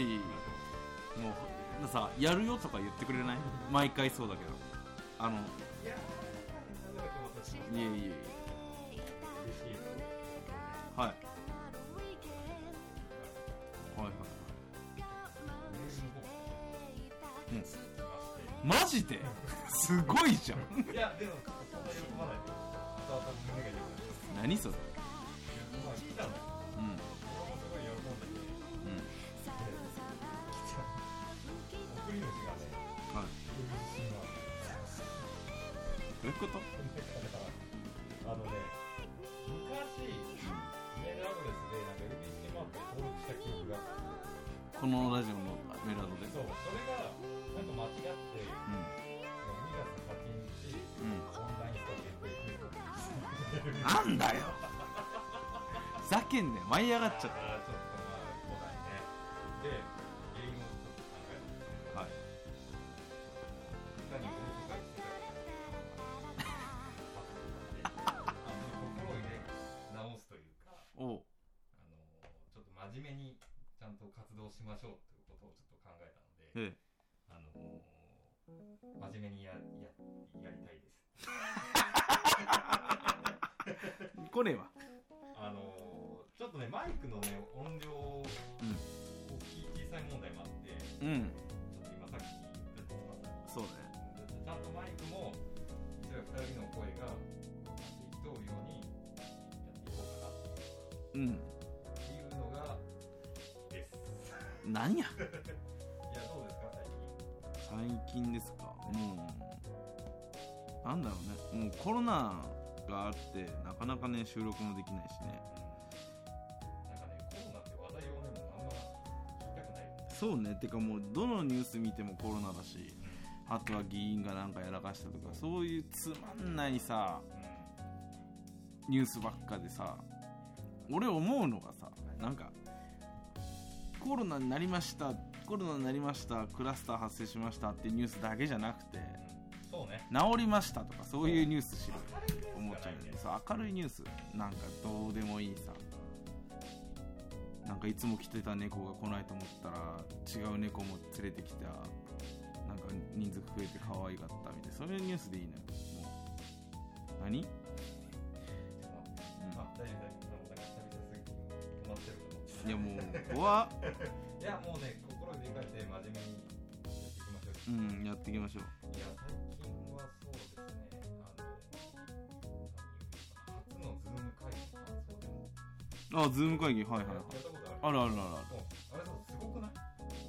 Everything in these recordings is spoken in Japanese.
いもうさやるよとか言ってくれない？毎回そうだけど。あのいえいえ。いえはい。はいはい。うん。マジで？すごいじゃん。いや、でも。何それ？で、なんか LBC マークで登録した記憶が。このラジオのメールアドレスそう、それが、なんか間違って、う2月8日、んうんオンラインストア限定クーポなんだよふざけんねん舞い上がっちゃっあうん。うんちょっと今さっき言ったまさにそうね。ちゃん。とマイクも一応二人の声が透き通るようにや？っていこうか？なうん。っていうのがですなん。やいやどうですか最近最近ですかもうなんだろうね。もうコロナがあってなかなかね収録もできないしねそうね。てかもうどのニュース見てもコロナだしあとは議員がなんかやらかしたとかそういうつまんないさうんニュースばっかでさ俺思うのがさなんかコロナになりましたコロナになりましたクラスター発生しましたってニュースだけじゃなくてそうね。治りましたとかそういうニュースしろよって思っちゃうんだけどさ明るいニュース。なんかどうでもいいさなんかいつも来てた猫が来ないと思ったら違う猫も連れてきた。なんか人数増えて可愛かったみたいな。そういうニュースでいいのよもう何あ大丈夫大丈夫なんか久々すぎて止まってると思って。いやもう怖っ。いやもうね心を入れ替えて真面目にやっていきましょう。うんやっていきましょう。いや最近はそうですね。あの何を言うかな初のズーム会議の感想でも。あズーム会議。はいはいはいあるあるあるある。あれさすごくない？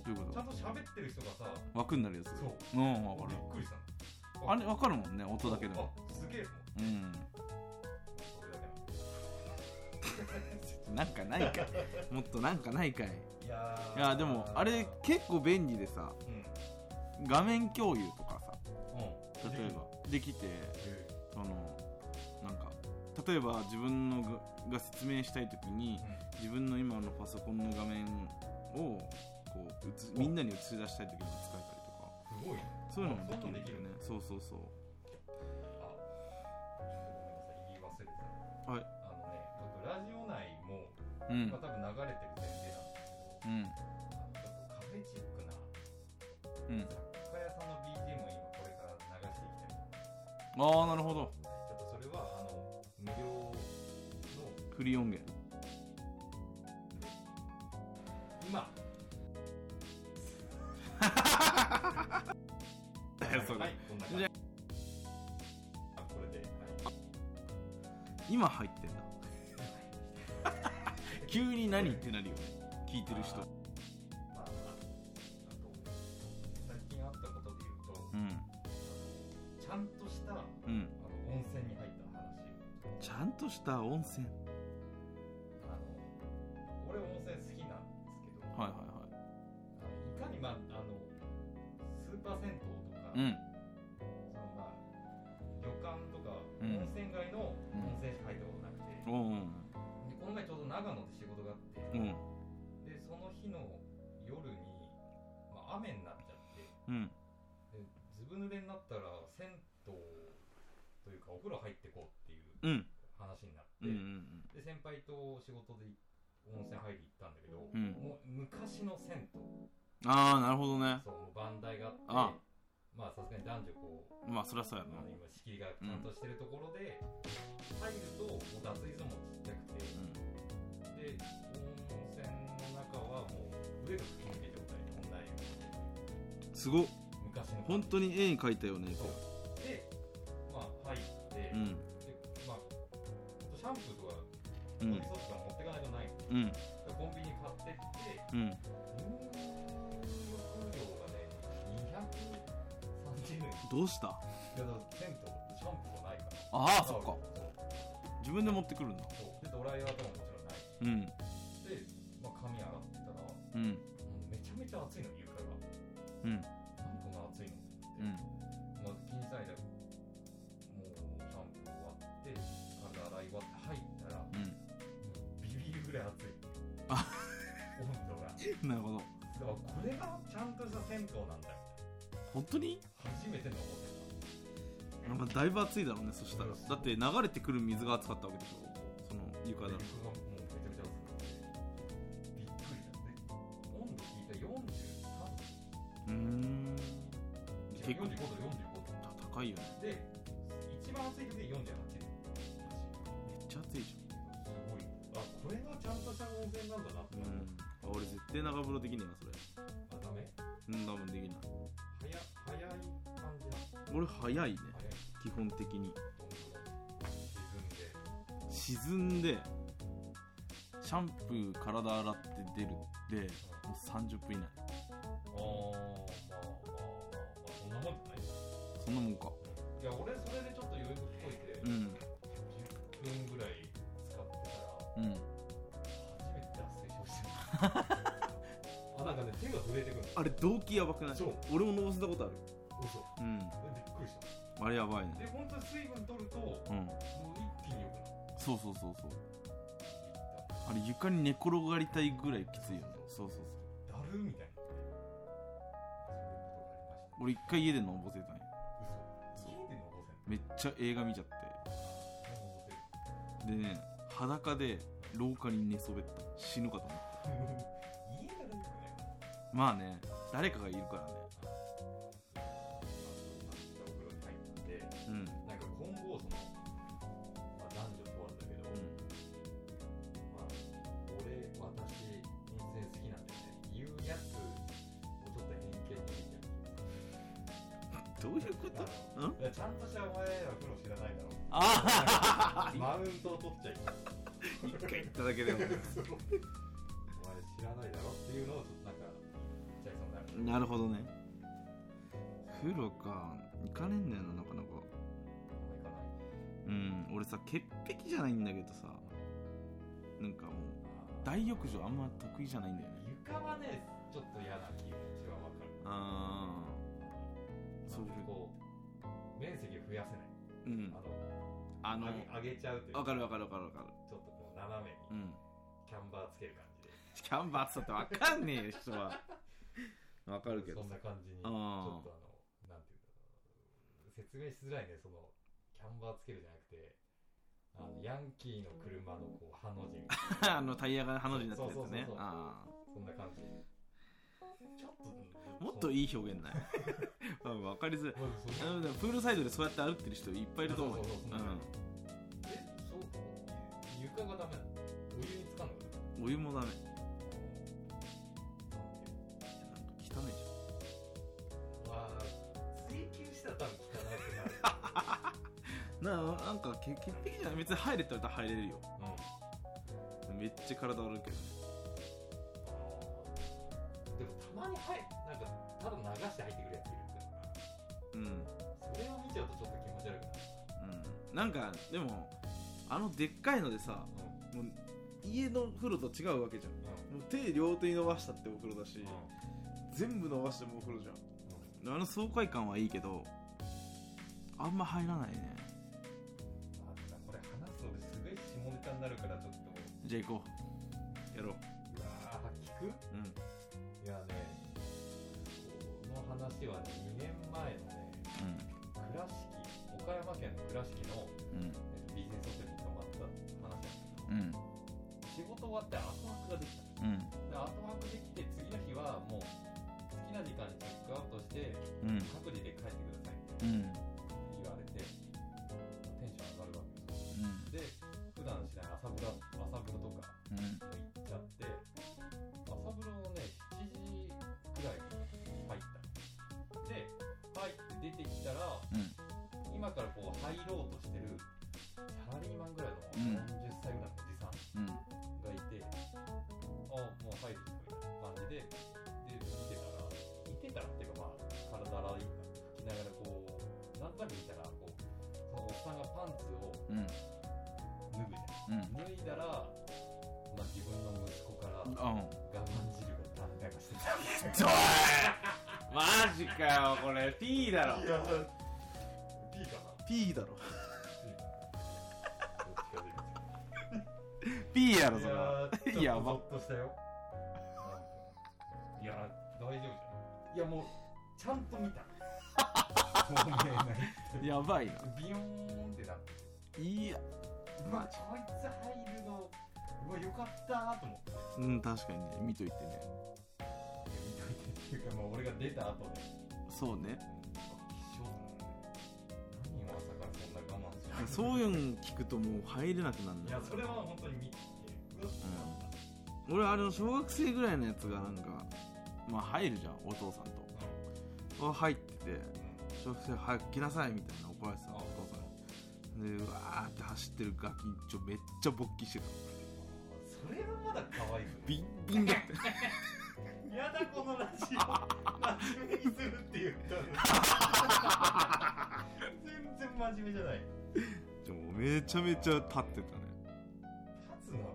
どういうこちゃんと喋ってる人がさと枠になるやつ？そう。うん分かる。びっくりしたの。あれ分かるもんね音だけでも。あすげえもん。うん。それだけななんかないかい。もっとなんかないかい。いやー。いやでもあれ結構便利でさうん。画面共有とかさうん。例えばできてえそのなんか例えば自分のがが説明したい時にー自分の今のパソコンの画面をこう映みんなに映し出したい時に使えたりとか。うんすごいね。そういうのもできるんだよねそうそうそう。あごめんなさい。言い忘れてた。はい。あのね僕ラジオ内もうん。今多分流れてる前提なんですけどうん。あのちょっとカフェチックなうん。雑貨屋さんの BGM を今これから流していきたいああなるほど。ちょっとそれはあの無料のフリー音源今。はいこんな感じ。あ。これで、はい、今入ってんだ。急に何ってなるよね。聞いてる人。まあああと最近あったことで言うと、うん。ちゃんとしたあのうん温泉に入った話ちゃんとした温泉うん。でずぶ濡れになったら銭湯というかお風呂入ってこうっていううん。話になって、うんうんで先輩と仕事で温泉入り行ったんだけど、うん。もう昔の銭湯。ああなるほどね。そうもう番台があってあ。まあさすがに男女こうまあそりゃそうやな。あの今仕切りがちゃんとしてるところで、入るともう脱衣所もちっちゃくて、で温泉の中はもう上が吹き抜けすごっ昔の。本当に絵に描いたよねそう。でまあ入って、うん。でまあシャンプーとかうん。ボディーソープとか持ってかないとない。のうん。でコンビニ買ってってうん。入浴料がね230円。どうした？いやだから銭湯シャンプーがないから。ああそっか。そう自分で持ってくるんだ。そう。でドライヤーとかももちろんない。しうん。で、まあ、髪洗ってたらもうん。うめちゃめちゃ暑いの床がうん。こんな暑いのって。うん。まず気にしないでもうシャンプー終わって体洗い終わって入ったらもうん。うビビるぐらい暑い。あ。温度が。なるほど。だからこれがちゃんとした銭湯なんだよ。本当に？初めての思ってまあだいぶ暑いだろうねそしたら。だって流れてくる水が暑かったわけでしょ。そのた床だと高いよね。で一番暑い時で48度めっちゃ暑いじすごい。あこれがちゃんとした温泉なんだなってう、うん。あ俺絶対長風呂できねえなそれ。あダメ？うん多分できない。早早い感じな俺早いね。基本的に。沈んで。沈んで。シャンプー体洗って出る。でもう30分以内そんなもんか。いや俺それでちょっと予約っぽいて、うん。10分ぐらい使ってたらうん。初めて脱水症してる。あなんかね手が震えてくるの。あれ動機やばくない？そう。俺ものせたことある。嘘。うん。びっくりした。あれやばいね。で本当に水分取るともうん。う一気に良くなる。そうそうそうそう。あれ床に寝転がりたいぐらいきついよね。そうそうそう。だるみたいな。俺一回家でのぼせたんめっちゃ映画見ちゃって。でね裸で廊下に寝そべった。死ぬかと思った。家がないよね。まあね誰かがいるからねちゃんとしたお前らプロ知らないだろ。あマウントを取っちゃいけない。一回言っただけでも。お前知らないだろっていうのをちょっとなんか言っちゃいそうになる。なるほどね。風呂か行かねえんだよななかなか。あんま行かない。うん俺さ潔癖じゃないんだけどさなんかもう大浴場あんま得意じゃないんだよね。床はねちょっと嫌な気持ちはわかる。あそうなんかこう面積を増やせない。ーうん。あのあの上げちゃうというわかるわかるわかるわかる。ちょっとこう斜めにうん。キャンバーつける感じで。キャンバスだってわかんねえよ人は。わかるけど。そんな感じにちょっとあのなんていうんだろう説明しづらいねそのキャンバーつけるじゃなくてあのヤンキーの車のこうハの字 あのタイヤがハの字になってるやつね。そうそうそうそう。あそんな感じもっといいい表現ない うんわかりづらい。あのでもプールサイドでそうやって歩ってる人いっぱいいると思う。よそうそうそう。そううんえそう床がダメなの？お湯につかんの？お湯もダメ。なんていう汚いじ まあ追求したら多分汚くなる。ゃ んななんか潔潔癖じゃない？別に入れって言われたら入れるよ。うん。めっちゃ体悪いけどでなんかでもあのでっかいのでさもう家の風呂と違うわけじゃん。うん。もう手両手に伸ばしたってお風呂だしうん。全部伸ばしてもお風呂じゃん。うん。あの爽快感はいいけどあんま入らないね。これ話すと俺すごい下ネタになるからちょっと。じゃあ行こう。やろう。うわー聞く？うん。いやねこの話はね2年前のね倉敷岡山県の倉敷の、うん。えっとビジネスホテルに泊まった話なんだけど仕事終わって後泊ができた。うん。で後泊できて次の日はもう好きな時間にチェックアウトしてうん。各自で帰ってください。うんをうん。脱ぐじゃんうん。脱いだら、まあ、自分の息子からうん。我慢汁がしてた ちょいマジかよこれ。P だろ。いやそれ P かな。P だろ。P やろいそれは。やーちょっとしたよ。いや大丈夫じゃんい。やもうちゃんと見た。やばいなビヨーンってなっていや。うわこいつ入るの。うわよかったーと思って。うん確かにね。見といてね。いや見といてっていうかまあ俺が出た後でそうね。何を朝からそんな我慢するそういうの聞くともう入れなくなるんいだよ。やそれは本当に見て。うわ。俺あれの小学生ぐらいのやつがなんかまあ入るじゃんお父さんと。あ入ってて。小学生早く来なさいみたいな怒られてたのでうわーって走ってるガキンチョめっちゃ勃起してた。それはまだ可愛い。ビンビンだって やだこのラジオ。真面目にするって言ったの全然真面目じゃない。でもめちゃめちゃ立ってたね。立つのは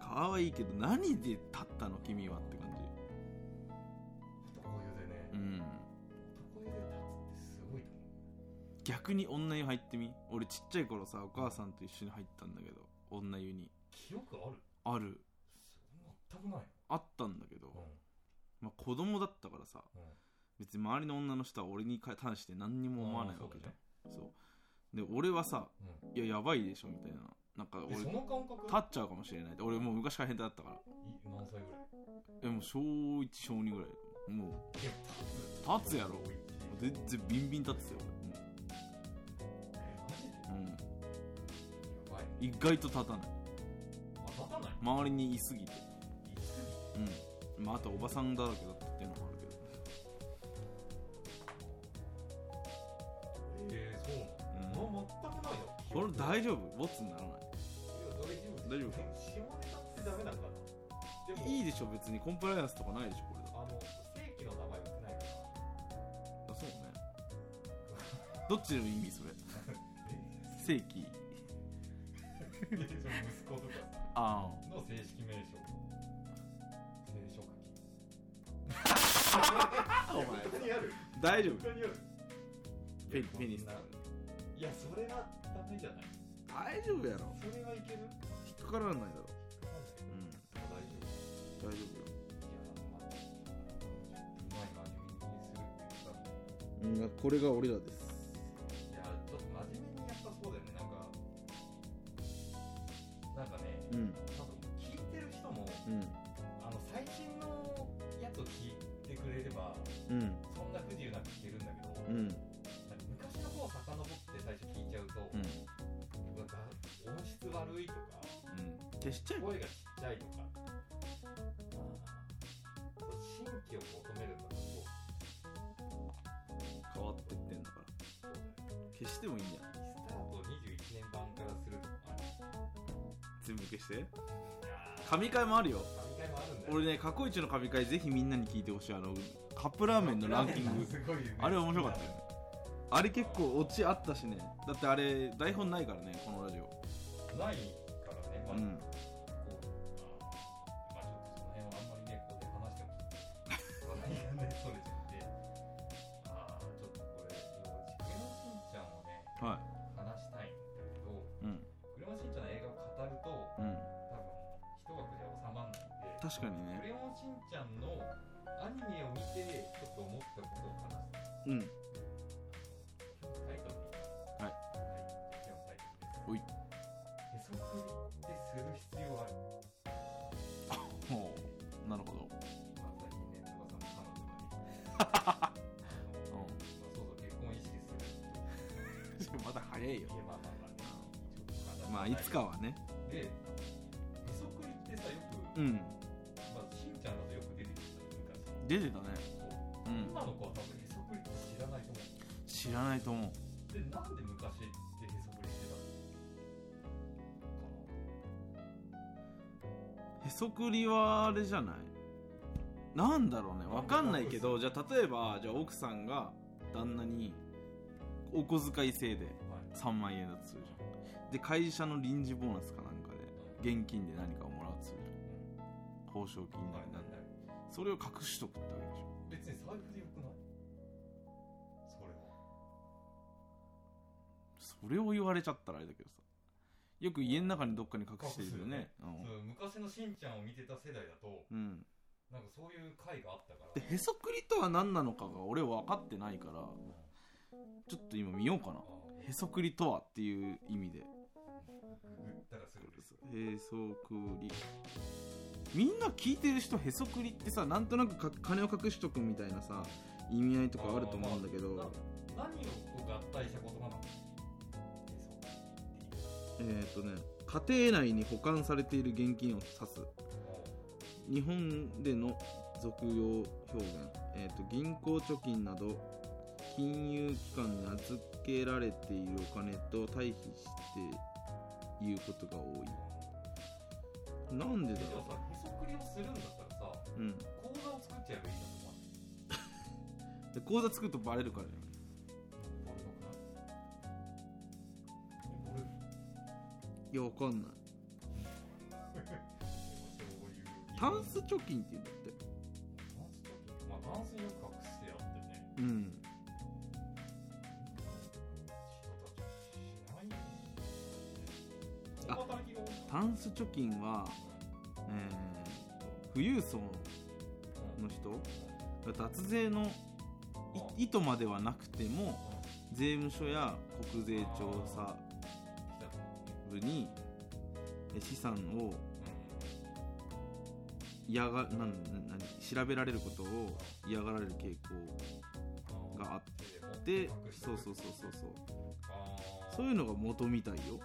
可愛い。可愛いけど何で立ったの君はって感じ。男湯でね、うん逆に女湯入ってみ？俺ちっちゃい頃さお母さんと一緒に入ったんだけど女湯に。う記憶ある？ある。全くない。あったんだけど、うまあ、子供だったからさんうん。別に周りの女の人は俺に関して何にも思わないわけじゃん。あそうで俺はさそうだねいややばいでしょみたいな。なんかうん俺その感覚？っちゃうかもしれないって。俺もう昔から変態だったから。い何歳ぐらい？えもう小1小2ぐらいもう立つ。やろ。全然ビンビン立つよえ意外と立たない。あ立たない？周りにいすぎて。うん。まああとおばさんだらけだったっていうのもあるけど。ぎえー、そうなの、うん。全くないよ。これ大丈丈夫？ボツにならない？大丈夫大丈夫下ネタってダメなんかな。いいでしょ別に。コンプライアンスとかないでしょこれだ。あの正規の名前売ってないから。あそうね。どっちの意味それ。正規息子とかの正式名称。聖書書あお前き。本当にある大丈夫。本当にある？ペペニスいやそれはダメじゃない。大丈夫。やろそれはいける？引っかからないだろう。ん。大丈夫大丈夫よこれが俺らです悪いとかうん。消しちゃえば。声がちっちゃいとか、新規を求めるんだと変わってってんだから。消してもいいんじゃないスタート21年版からするとか全部消して。神回もあるよ。神回もあるんだよ。俺ね過去一の神回ぜひみんなに聞いてほしい。あのカップラーメンのランキング。ね。あれ面白かったよ。ねあれ結構オチあったしね。だってあれ台本ないからねこのないからね、まあうん。こうまあちょっとその辺はあんまりねここで話しても話題がねそれちゃってああちょっとこれクレヨンしんちゃんをねは話したいんだけどいうん。クレヨンしんちゃんの映画を語るとうん。多分一枠じゃ収まんないんで確かにクレねヨンしんちゃんのアニメを見てちょっと思ったことを話したいうんタイトルに。はい。はい。今日のタイトルです。おいまだ早いよ。まあまあまあ。ねまあいつかはね。でへそくりってさよく、うん。まあ、しんちゃんだとよく出てきてた昔出てたね。そう。うん。今の子は多分へそくりって知らないと思う。知らないと思う。でなんで昔ってへそくりしてたのへそくりはあれじゃない？なんだろうね。わかんないけどじゃあ例えばじゃあ奥さんが旦那にお小遣い制で3万円だとするじゃん。で会社の臨時ボーナスかなんかで現金で何かをもらうとするじゃん。報奨金なりなんだりそれを隠しとくってわけでしょ。別に財布でよくない？それは。それを言われちゃったらあれだけどさ。よく家の中にどっかに隠してるよね。そう昔のしんちゃんを見てた世代だとうん、うん、なんかそういう回があったから。でへそくりとは何なのかが俺分かってないからちょっと今見ようかなへそくりとはっていう意味で。へそくり。みんな聞いてる人へそくりってさなんとなくか金を隠しとくみたいなさ意味合いとかあると思うんだけど、まあな何を合体した言葉なのえっ、とね家庭内に保管されている現金を指す。日本での俗用表現、えー、と銀行貯金など金融機関に預けられているお金と対比して言うことが多い。なんでだろじゃあさへそくりをするんだったらさううん。口座を作っちゃえばいいんだと思うで口座作るとバレるからね。俺いやわかんない。タンス貯金って言うんだって。まあタンスによく隠してあってね。うんタンス貯金は、えー富裕層の人脱税のい意図まではなくても税務署や国税調査部にえ資産を嫌がなん何調べられることを嫌がられる傾向があってそうそうそうそうそう。そういうのが元みたいよ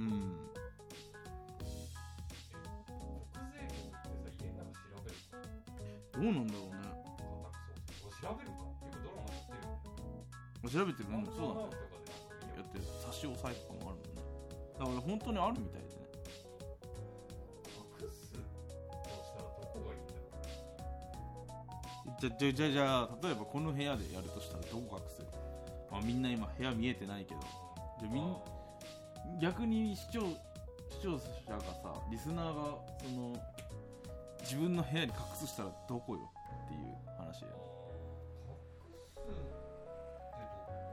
うん。国税局ってさ家の中調べるかどうなんだろうね。そう調べるか結構ドラマやってる？よね調べてる。うん。なんそうだねとかでなんか見よ。やってる差し押さえとかもあるもんね。だから本当にあるみたいでね。隠すとしたらどこがいいんだ？ろうじゃじゃじゃじゃあ例えばこの部屋でやるとしたらどこ隠す？まあみんな今部屋見えてないけど。じゃあみんあ逆に視聴視聴者がさリスナーがその自分の部屋に隠すしたらどこよっていう話や。隠すって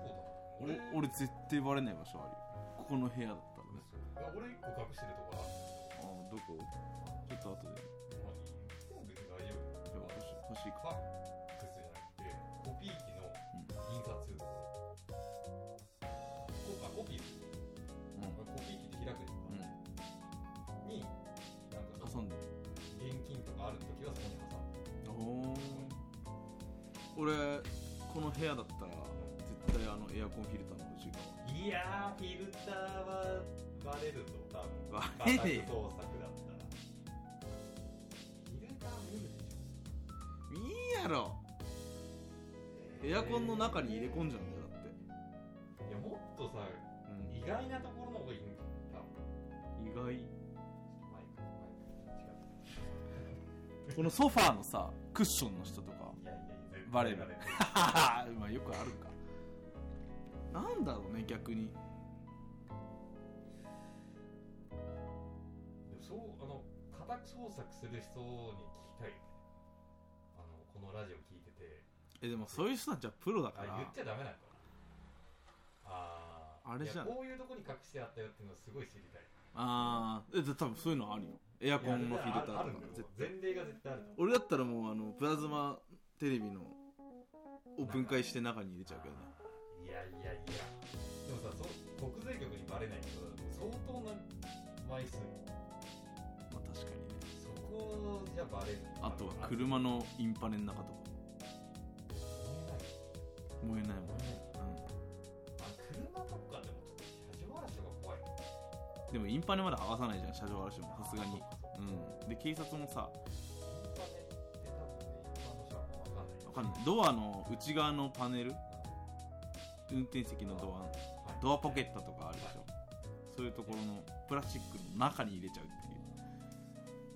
どこだ？俺俺絶対バレない場所あるよ。ここの部屋だったらね。いや俺一個隠してるとこあるああどこ？ちょっと後で。欲しいか挟んで現金とかあるときはそこに挟んでおお俺この部屋だったら絶対あのエアコンフィルターの内側いやーフィルターはバレるぞ多分。バレねえ家宅捜索だった。らフィルター見るでしょいいやろ。エアコンの中に入れ込んじゃうんだよだって、いやもっとさうん。意外なところの方がいいんだ。意外このソファーのさクッションの人とかういやいやバレる。る まあよくあるか。なんだろうね逆に。でもそうあの家宅捜索する人に聞きたいよね。あのこのラジオ聞いてて。えでもそういう人たちはプロだから。あ言っちゃダメなのか。なあれじゃん。こういうとこに隠してあったよっていうのをすごい知りたい。ああえで多分そういうのあるよ。エアコンのフィルターとか。前例が絶対ある俺だったらもうあのプラズマテレビのを分解して中に入れちゃうけどね。いやいやいや。でもさそう国税局にバレないけど相当な枚数まあ確かにね。そこじゃバレるあとは車のインパネの中とか。燃えないもんね、でもインパネまで剥がさないじゃん車上荒らしても。さすがに。うん。で警察もさわかんない。ドアの内側のパネル？運転席のドアドアポケットとかあるでしょ。そういうところのプラスチックの中に入れちゃうってい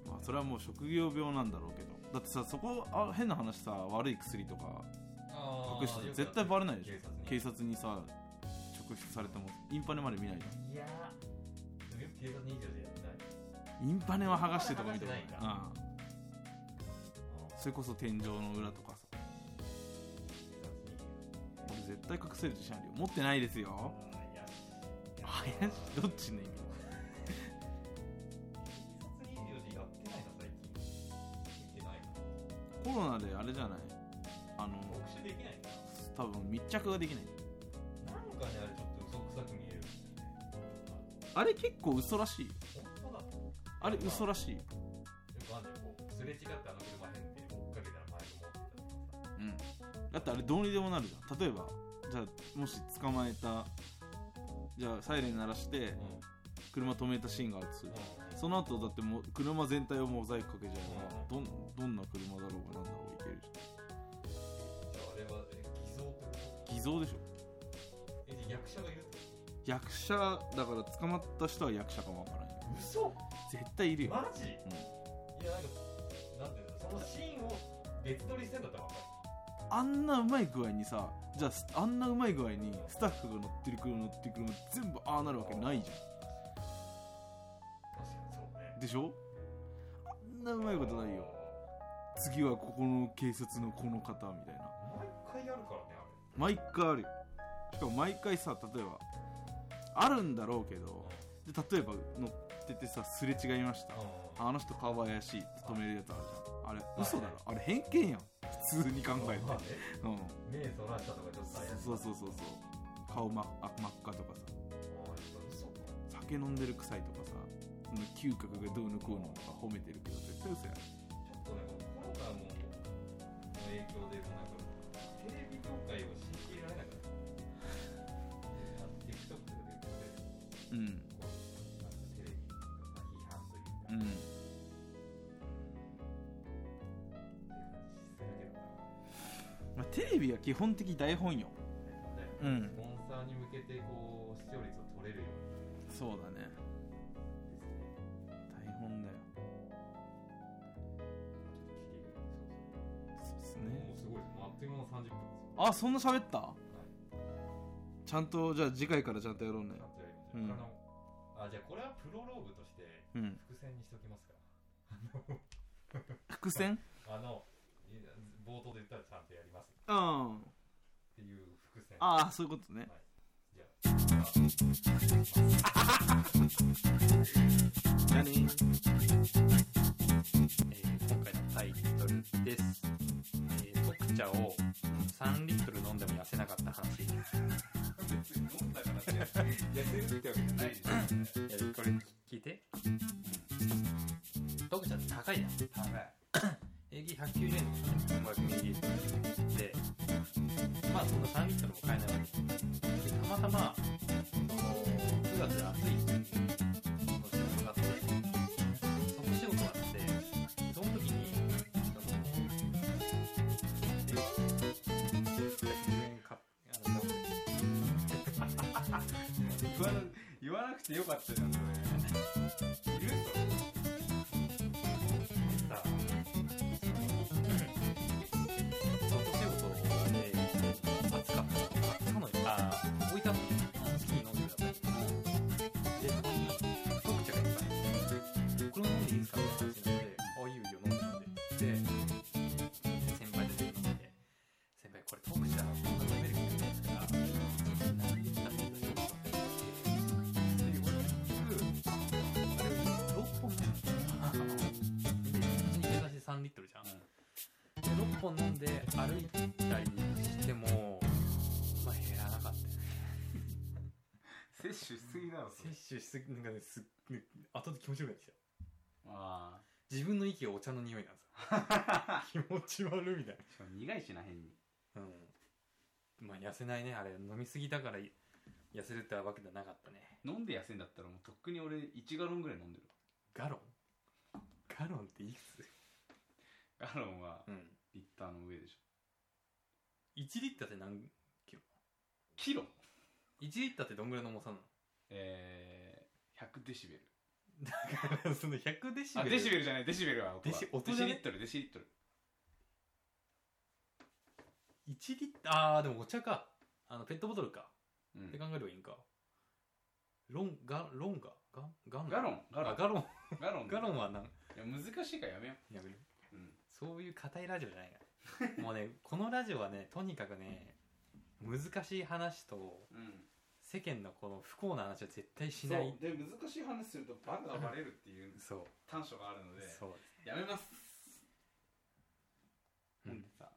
う。まあそれはもう職業病なんだろうけど。だってさそこあ変な話さ悪い薬とか隠してた絶対バレないでしょ。警察に。さ直出されてもインパネまで見ないじゃん。いやーでもよく警察24時やってない。インパネは剥がしてとか見たことないない。うん。それこそ天井の裏とかさ。俺絶対隠せる自信あるよ。持ってないですよ。怪しい。どっちの意味？警察24時やってないな最近。見てないなコロナであれじゃない？あの多分密着ができないあれ結構嘘らしい。よ本当だあれ嘘らしい。すれ違ってあの車変って追っかけたら前の持ってたとかさ。うん。だってあれどうにでもなるじゃん。例えばじゃあもし捕まえたじゃあサイレン鳴らして車止めたシーンが映るその後だってもう車全体をモザイクかけちゃえばどんどんな車だろうがなんだろうがいけるじじゃああれはえ偽造ってこと？ゃん偽造でしょ役者だから捕まった人は役者かもわからない。よと嘘。絶対いるよ、マジ、うん。いやなんかなんていうのそのシーンを別撮りしてんだったら分かあんなうまい具合にさじゃあすあんなうまい具合にスタッフが乗ってる車乗ってる車全部ああなるわけないじゃる確かにそうね。んでしょ？あんなうまいことないよ。次はここの警察のこの方みたいな。毎回やるからね毎回ある。よしかも毎回さ例えばあるんだろうけどで例えば乗っててさすれ違いました。ああの人顔怪しいって止めるやつあるじゃん。あれ嘘だろ。あれ偏見やん。普通に考えて。目そらしたとかちょっと怪しいそうそうそうそう。顔真っあ真っ赤とかさ。酒飲んでる臭いとかさ。その嗅覚がどうのこうのとか褒めてるけど絶対嘘やちょっとねコロナもの影響でもうなんかううん。テレビ批判というか、うん。まあ、テレビは基本的台本よ。うん。スポンサーに向けてこう視聴率を取れるようにそうだね。台本だよ。そうですね。もうすごい。ですあっという間の30分ですよ。あそんな喋った？ちゃんとじゃあ次回からちゃんとやろうねうん。あのあじゃあこれはプロローグとしてうん。伏線にしておきますか。伏線？あの冒頭で言ったらちゃんとやります。っうんていう伏線。ああそういうことねじゃあ何？えー今回のタイトルです、えー特茶を3リットル飲んでも痩せなかった話。いや別に飲ん。だからって痩せるってわけじゃないでしょこれ聞い。て特茶って高いじゃん平均190円500ミリリットルで。まあそんな3リットルも買えないわけまたま9月で暑いっていうの仕事があってその仕事があってその時に100円買っあの言わな言わなくてよかったじゃんそれいる本飲んで歩いたりしてもまあ減らなかった。よね摂取しすぎだろそれ摂取しすぎなんかねすっね後で気持ち悪くなってきた。あ自分の息がお茶の匂いなんですよ。気持ち悪いみたいあしかも苦いしな変に。なうん。まあ痩せないね。あれ飲みすぎだからい痩せるってわけではなかったね。飲んで痩せんだったらもうとっくに俺1ガロンぐらい飲んでる。ガロン？ガロンっていくつ？ガロンはうんリッターの上でしょ。1リッターって何キロ？キロ ?1 リッターってどんぐらいの重さなの？えー、100デシベル。だからその100デシベル。あデシベルじゃない。デシベルは音は。デシ音デじゃね？シリットルデシリットル。1リッターああでもお茶か。あのペットボトルか、うん。って考えればいいんか。ロンガロンガ？ガガン？ガロンガロン。あガロン。ガロン ガロンはなん？いや難しいからやめよやめる。う、うん、そういう硬いラジオじゃないから。もうね このラジオはねとにかくね難しい話とうん。世間のこの不幸な話は絶対しない。そう。で難しい話するとバカがバレるっていうそう。短所があるのでそうやめます。うん。なんでさ、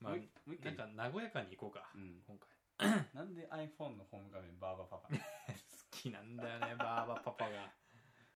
まあもう一もう一回なんか和やかにいこうか、うん。今回。なんで iPhone のホーム画面バーバパパ？好きなんだよねバーバパパが